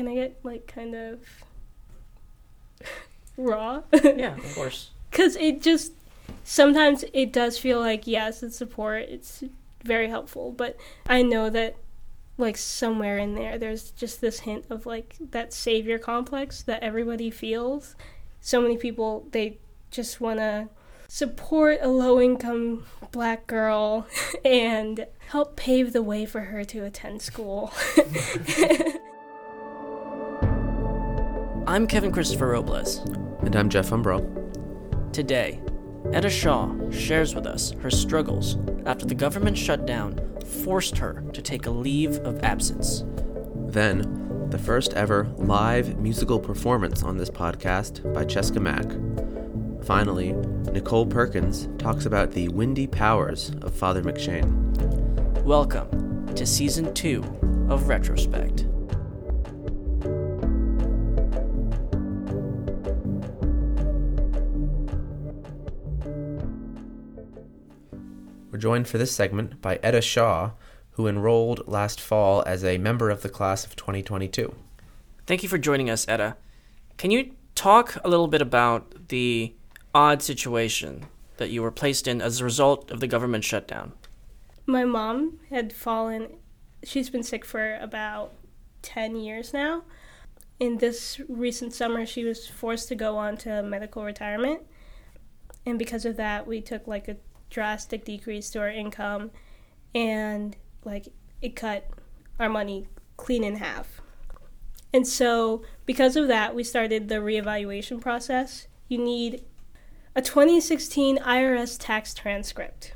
can I get like kind of raw? yeah, of course. Because it just sometimes it does feel like yes, it's support. It's very helpful, but I know that like somewhere in there there's just this hint of like that savior complex that everybody feels so many people they just want to support a low income black girl and help pave the way for her to attend school i'm kevin christopher robles and i'm jeff umbro today etta shaw shares with us her struggles after the government shutdown forced her to take a leave of absence. Then, the first ever live musical performance on this podcast by Cheska Mack. Finally, Nicole Perkins talks about the windy powers of Father McShane. Welcome to Season 2 of Retrospect. Joined for this segment by Etta Shaw, who enrolled last fall as a member of the class of 2022. Thank you for joining us, Etta. Can you talk a little bit about the odd situation that you were placed in as a result of the government shutdown? My mom had fallen, she's been sick for about 10 years now. In this recent summer, she was forced to go on to medical retirement. And because of that, we took like a drastic decrease to our income and like it cut our money clean in half. And so, because of that, we started the reevaluation process. You need a 2016 IRS tax transcript.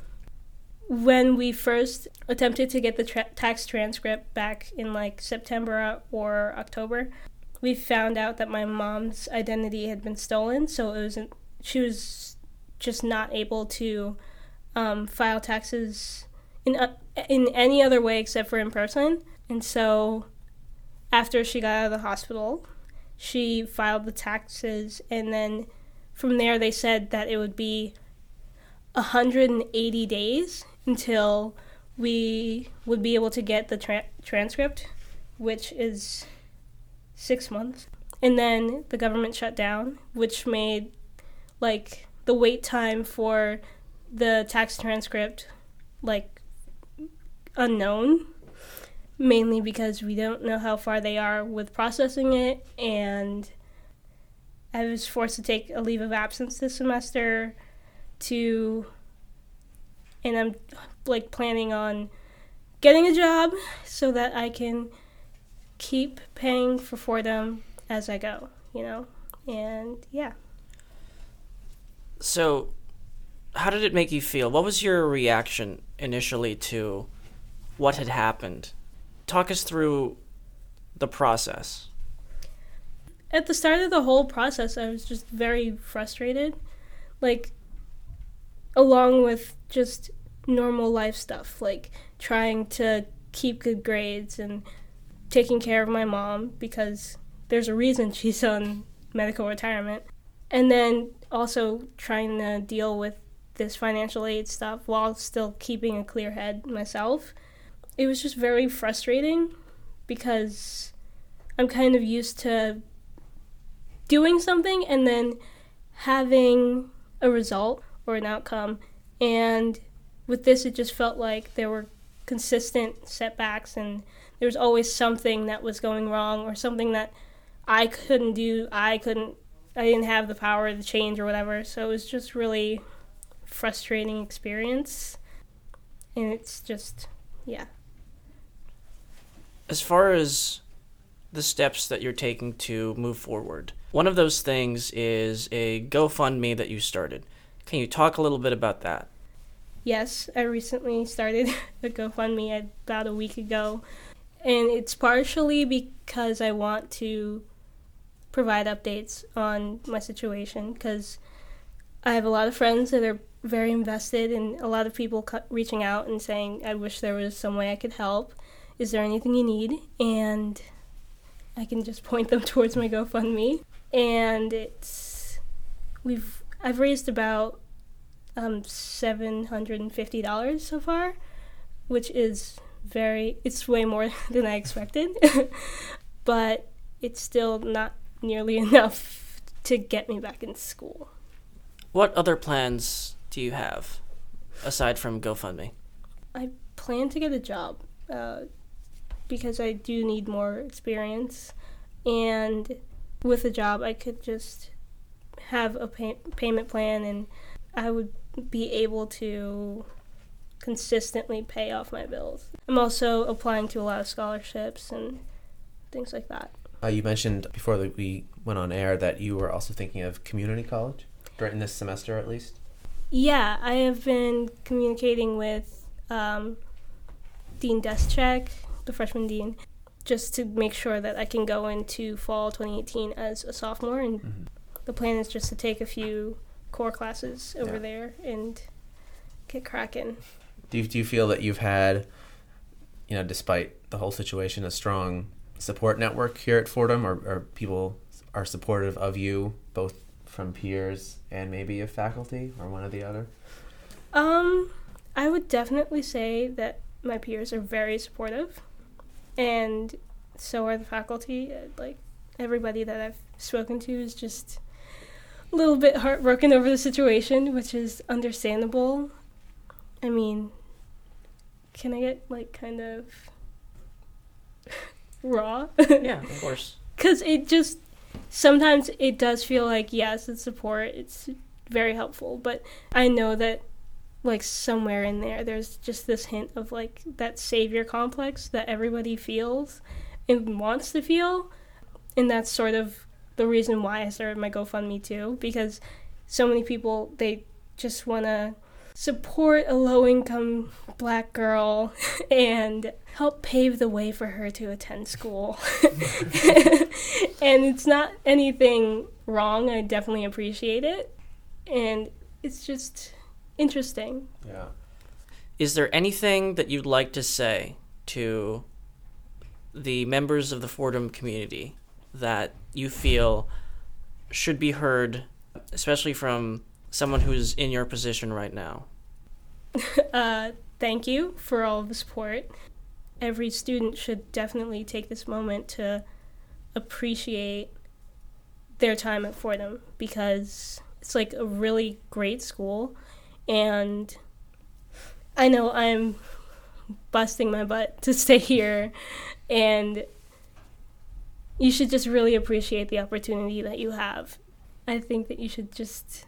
When we first attempted to get the tra- tax transcript back in like September or October, we found out that my mom's identity had been stolen, so it was she was just not able to um, file taxes in uh, in any other way except for in person. And so, after she got out of the hospital, she filed the taxes, and then from there they said that it would be 180 days until we would be able to get the tra- transcript, which is six months. And then the government shut down, which made like the wait time for the tax transcript like unknown mainly because we don't know how far they are with processing it and I was forced to take a leave of absence this semester to and I'm like planning on getting a job so that I can keep paying for Fordham as I go, you know. And yeah. So how did it make you feel? What was your reaction initially to what had happened? Talk us through the process. At the start of the whole process, I was just very frustrated. Like, along with just normal life stuff, like trying to keep good grades and taking care of my mom because there's a reason she's on medical retirement. And then also trying to deal with this financial aid stuff while still keeping a clear head myself. It was just very frustrating because I'm kind of used to doing something and then having a result or an outcome. And with this, it just felt like there were consistent setbacks and there was always something that was going wrong or something that I couldn't do. I couldn't, I didn't have the power to change or whatever. So it was just really frustrating experience. And it's just, yeah. As far as the steps that you're taking to move forward, one of those things is a GoFundMe that you started. Can you talk a little bit about that? Yes, I recently started a GoFundMe about a week ago. And it's partially because I want to provide updates on my situation because I have a lot of friends that are very invested and a lot of people reaching out and saying i wish there was some way i could help. Is there anything you need? And i can just point them towards my gofundme. And it's we've i've raised about um, $750 so far which is very it's way more than i expected. But it's still not nearly enough to get me back in school. What other plans do you have aside from GoFundMe? I plan to get a job uh, because I do need more experience, and with a job, I could just have a pay- payment plan, and I would be able to consistently pay off my bills. I'm also applying to a lot of scholarships and things like that. Uh, you mentioned before that we went on air that you were also thinking of community college during this semester, at least. Yeah, I have been communicating with um, Dean Deschek, the freshman dean, just to make sure that I can go into fall 2018 as a sophomore. And Mm-hmm. the plan is just to take a few core classes over Yeah. there and get cracking. Do you, do you feel that you've had, you know, despite the whole situation, a strong support network here at Fordham, or, or people are supportive of you, both from peers and maybe a faculty, or one or the other? Um, I would definitely say that my peers are very supportive, and so are the faculty. Uh, Like everybody that I've spoken to is just a little bit heartbroken over the situation, which is understandable. I mean, can I get like kind of raw? Yeah, of course. because it just sometimes it does feel like yes it's support. It's very helpful but i know that like somewhere in there there's just this hint of like that savior complex that everybody feels and wants to feel and that's sort of the reason why i started my gofundme too because so many people they just want to support a low income black girl and help pave the way for her to attend school. and it's not anything wrong. I definitely appreciate it. And it's just interesting. Yeah. Is there anything that you'd like to say to the members of the Fordham community that you feel should be heard, especially from someone who's in your position right now? Uh, thank you for all the support. Every student should definitely take this moment to appreciate their time at Fordham because it's like a really great school. And I know I'm busting my butt to stay here, and you should just really appreciate the opportunity that you have. I think that you should just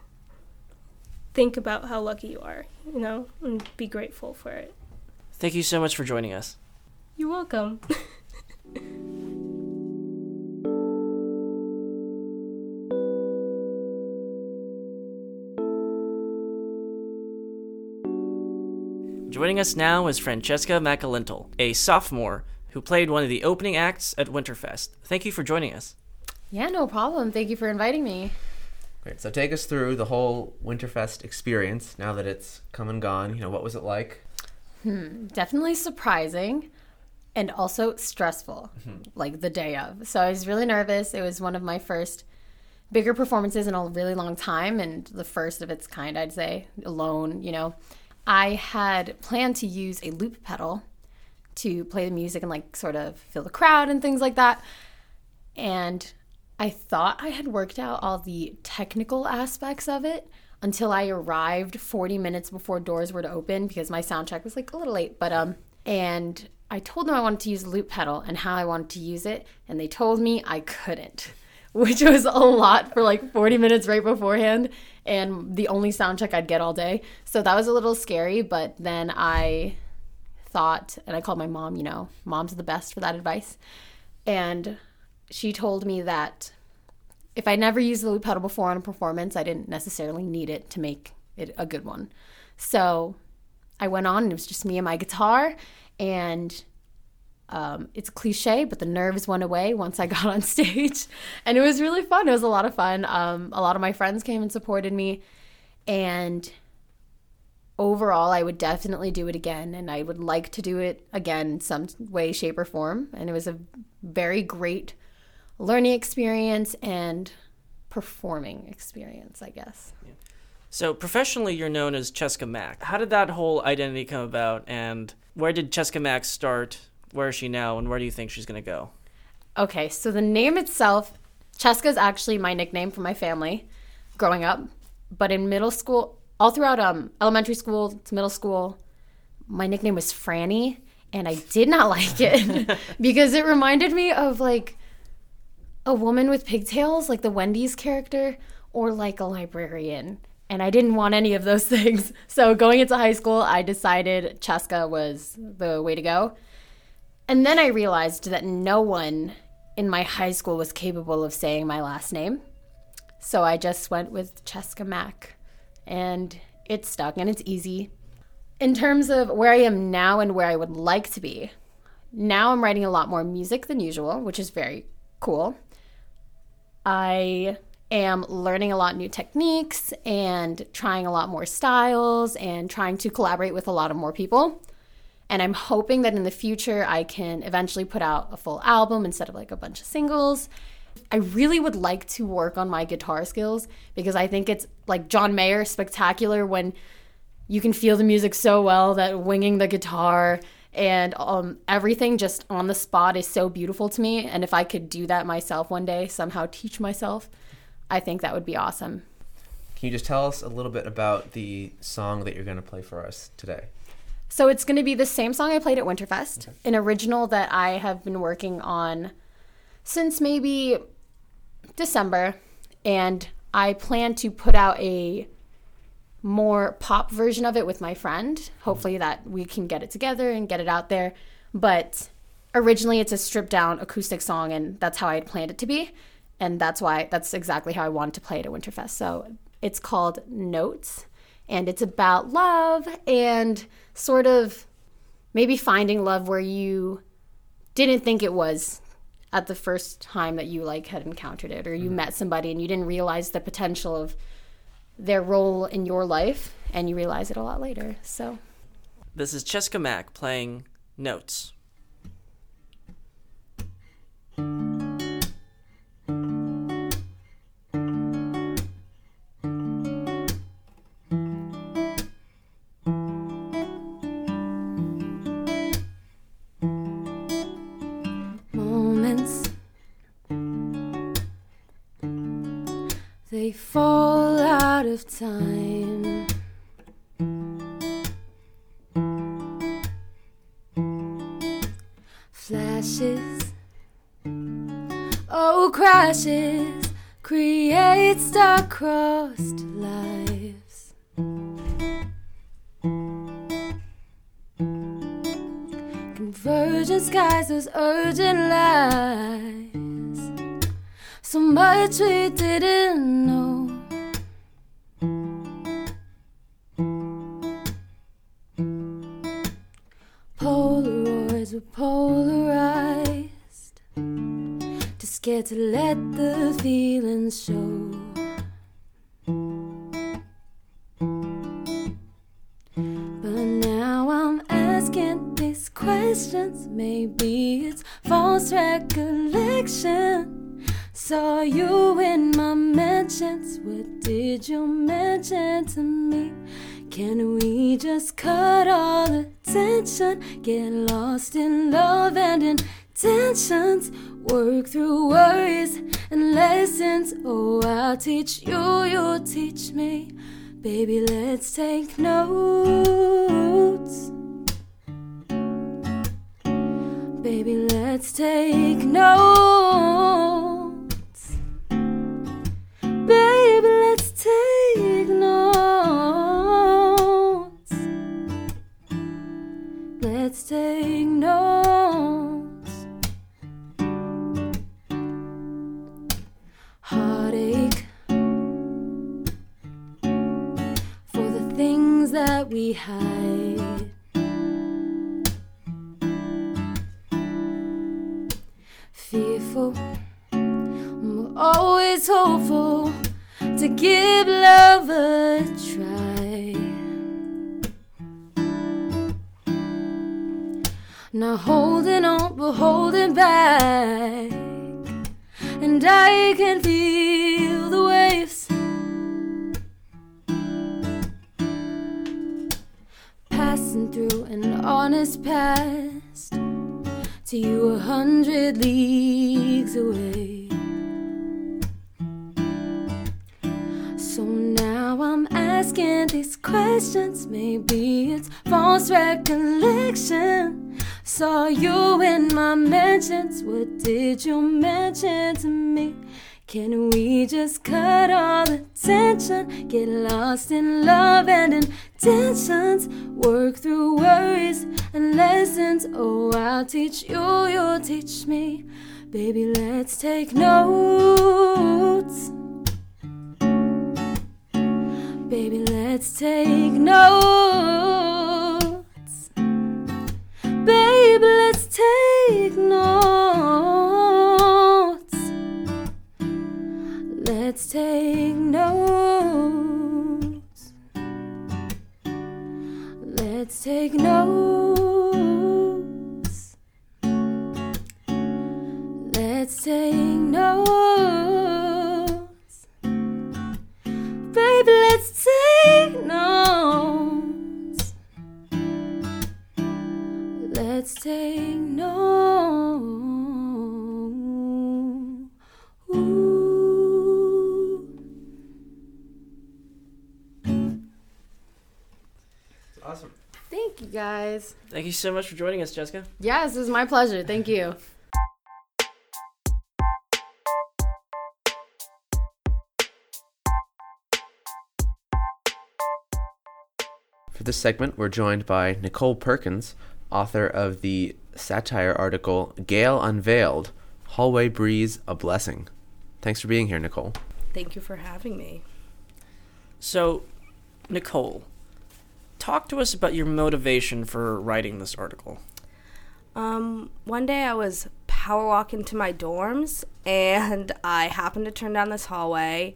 think about how lucky you are, you know, and be grateful for it. Thank you so much for joining us. You're welcome. Joining us now is Francesca McAlintal, a sophomore who played one of the opening acts at Winterfest. Thank you for joining us. Yeah, no problem. Thank you for inviting me. Great. So take us through the whole Winterfest experience now that it's come and gone. You know, what was it like? Hmm, definitely surprising and also stressful, mm-hmm. like the day of. So I was really nervous. It was one of my first bigger performances in a really long time and the first of its kind, I'd say, alone, you know. I had planned to use a loop pedal to play the music and like sort of fill the crowd and things like that. And I thought I had worked out all the technical aspects of it until I arrived 40 minutes before doors were to open because my sound check was like a little late. But um, and I told them I wanted to use loop pedal and how I wanted to use it, and they told me I couldn't, which was a lot for like 40 minutes right beforehand, and the only sound check I'd get all day. So that was a little scary. But then I thought, and I called my mom. You know, mom's the best for that advice, and she told me that if I never used the loop pedal before on a performance, I didn't necessarily need it to make it a good one. So I went on and it was just me and my guitar and um, it's cliche, but the nerves went away once I got on stage, and it was really fun. It was a lot of fun. Um, a lot of my friends came and supported me, and overall, I would definitely do it again, and I would like to do it again in some way, shape, or form. And it was a very great learning experience and performing experience, I guess. So, professionally, you're known as Cheska Mack. How did that whole identity come about, and where did Cheska Mack start? Where is she now, and where do you think she's going to go? Okay, so the name itself, Cheska is actually my nickname for my family growing up. But in middle school, all throughout um, elementary school to middle school, my nickname was Franny, and I did not like it because it reminded me of like a woman with pigtails, like the Wendy's character, or like a librarian. And I didn't want any of those things. So going into high school, I decided Cheska was the way to go. And then I realized that no one in my high school was capable of saying my last name. So I just went with Cheska Mack. And it stuck and it's easy. In terms of where I am now and where I would like to be, now I'm writing a lot more music than usual, which is very cool. I am learning a lot new techniques and trying a lot more styles and trying to collaborate with a lot of more people. And I'm hoping that in the future I can eventually put out a full album instead of like a bunch of singles. I really would like to work on my guitar skills because I think it's like John Mayer spectacular when you can feel the music so well that winging the guitar and um, everything just on the spot is so beautiful to me. And if I could do that myself one day, somehow teach myself, I think that would be awesome. Can you just tell us a little bit about the song that you're going to play for us today? So it's going to be the same song I played at Winterfest, okay. an original that I have been working on since maybe December. And I plan to put out a more pop version of it with my friend. Hopefully, that we can get it together and get it out there. But originally, it's a stripped down acoustic song, and that's how I had planned it to be. And that's why, that's exactly how I wanted to play it at Winterfest. So it's called Notes, and it's about love and sort of maybe finding love where you didn't think it was at the first time that you like had encountered it or you mm-hmm. met somebody and you didn't realize the potential of their role in your life and you realize it a lot later. So this is Cheska Mack playing notes. Flashes, oh, crashes, create star-crossed lives. Convergent skies, those urgent lies. So much we didn't know. To let the feelings show. But now I'm asking these questions. Maybe it's false recollection. Saw you in my mentions. What did you mention to me? Can we just cut all the tension? Get lost in love and intentions. Work through worries and lessons. Oh, I'll teach you, you'll teach me. Baby, let's take notes. Baby, let's take notes. We hide. Fearful, but always hopeful to give love a try. Not holding on, but holding back. And I can feel through an honest past. to you a hundred leagues away. So now I'm asking these questions. Maybe it's false recollection. Saw you in my mentions. What did you mention to me? Can we just cut all the tension? Get lost in love and intentions. Work through worries and lessons. Oh, I'll teach you, you'll teach me. Baby, let's take notes. Baby, let's take notes. Baby, Let's take notes. Let's take notes. Guys. Thank you so much for joining us, Jessica. Yes, it was my pleasure. Thank you. For this segment, we're joined by Nicole Perkins, author of the satire article Gale Unveiled Hallway Breeze A Blessing. Thanks for being here, Nicole. Thank you for having me. So, Nicole, talk to us about your motivation for writing this article. Um, one day I was power walking to my dorms and I happened to turn down this hallway.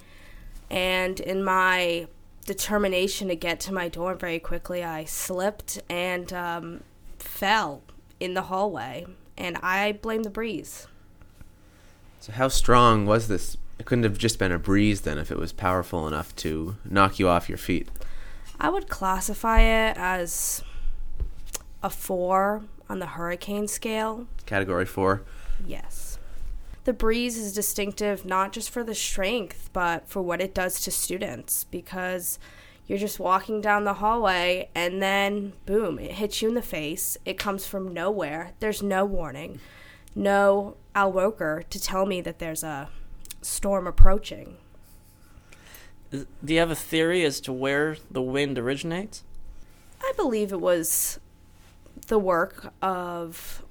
And in my determination to get to my dorm very quickly, I slipped and um, fell in the hallway. And I blame the breeze. So, how strong was this? It couldn't have just been a breeze then if it was powerful enough to knock you off your feet. I would classify it as a four on the hurricane scale. Category 4. Yes. The breeze is distinctive not just for the strength, but for what it does to students because you're just walking down the hallway and then boom, it hits you in the face. It comes from nowhere. There's no warning, no Al Roker to tell me that there's a storm approaching. Do you have a theory as to where the wind originates? I believe it was the work of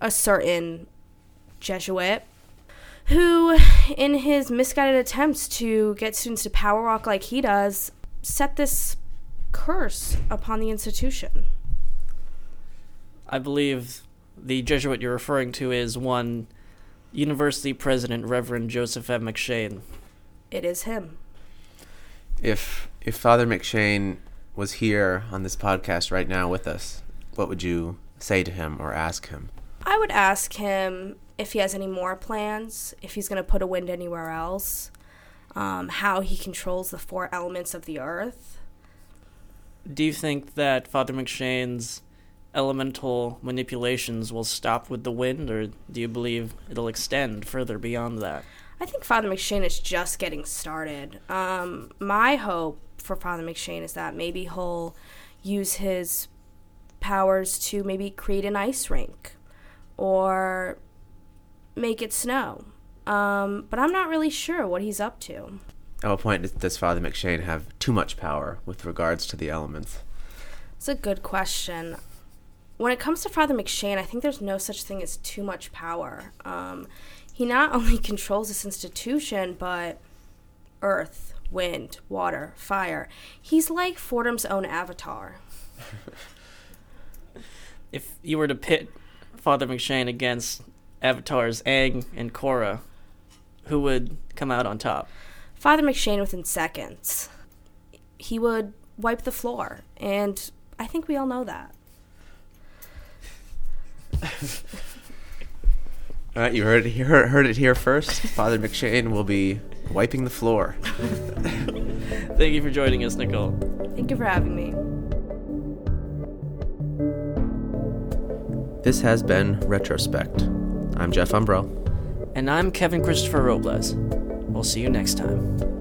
a certain Jesuit who, in his misguided attempts to get students to power walk like he does, set this curse upon the institution. I believe the Jesuit you're referring to is one University President Reverend Joseph M. McShane. It is him. If if Father McShane was here on this podcast right now with us, what would you say to him or ask him? I would ask him if he has any more plans, if he's going to put a wind anywhere else, um, how he controls the four elements of the earth. Do you think that Father McShane's elemental manipulations will stop with the wind, or do you believe it'll extend further beyond that? I think Father McShane is just getting started. Um, my hope for Father McShane is that maybe he'll use his powers to maybe create an ice rink or make it snow. Um, but I'm not really sure what he's up to. At what point does- Father McShane have too much power with regards to the elements? It's a good question. When it comes to Father McShane, I think there's no such thing as too much power. Um, he not only controls this institution, but earth, wind, water, fire. He's like Fordham's own avatar. If you were to pit Father McShane against avatars Aang and Korra, who would come out on top? Father McShane within seconds. He would wipe the floor, and I think we all know that. All right, you heard it here. Heard it here first. Father McShane will be wiping the floor. Thank you for joining us, Nicole. Thank you for having me. This has been Retrospect. I'm Jeff Umbro. And I'm Kevin Christopher Robles. We'll see you next time.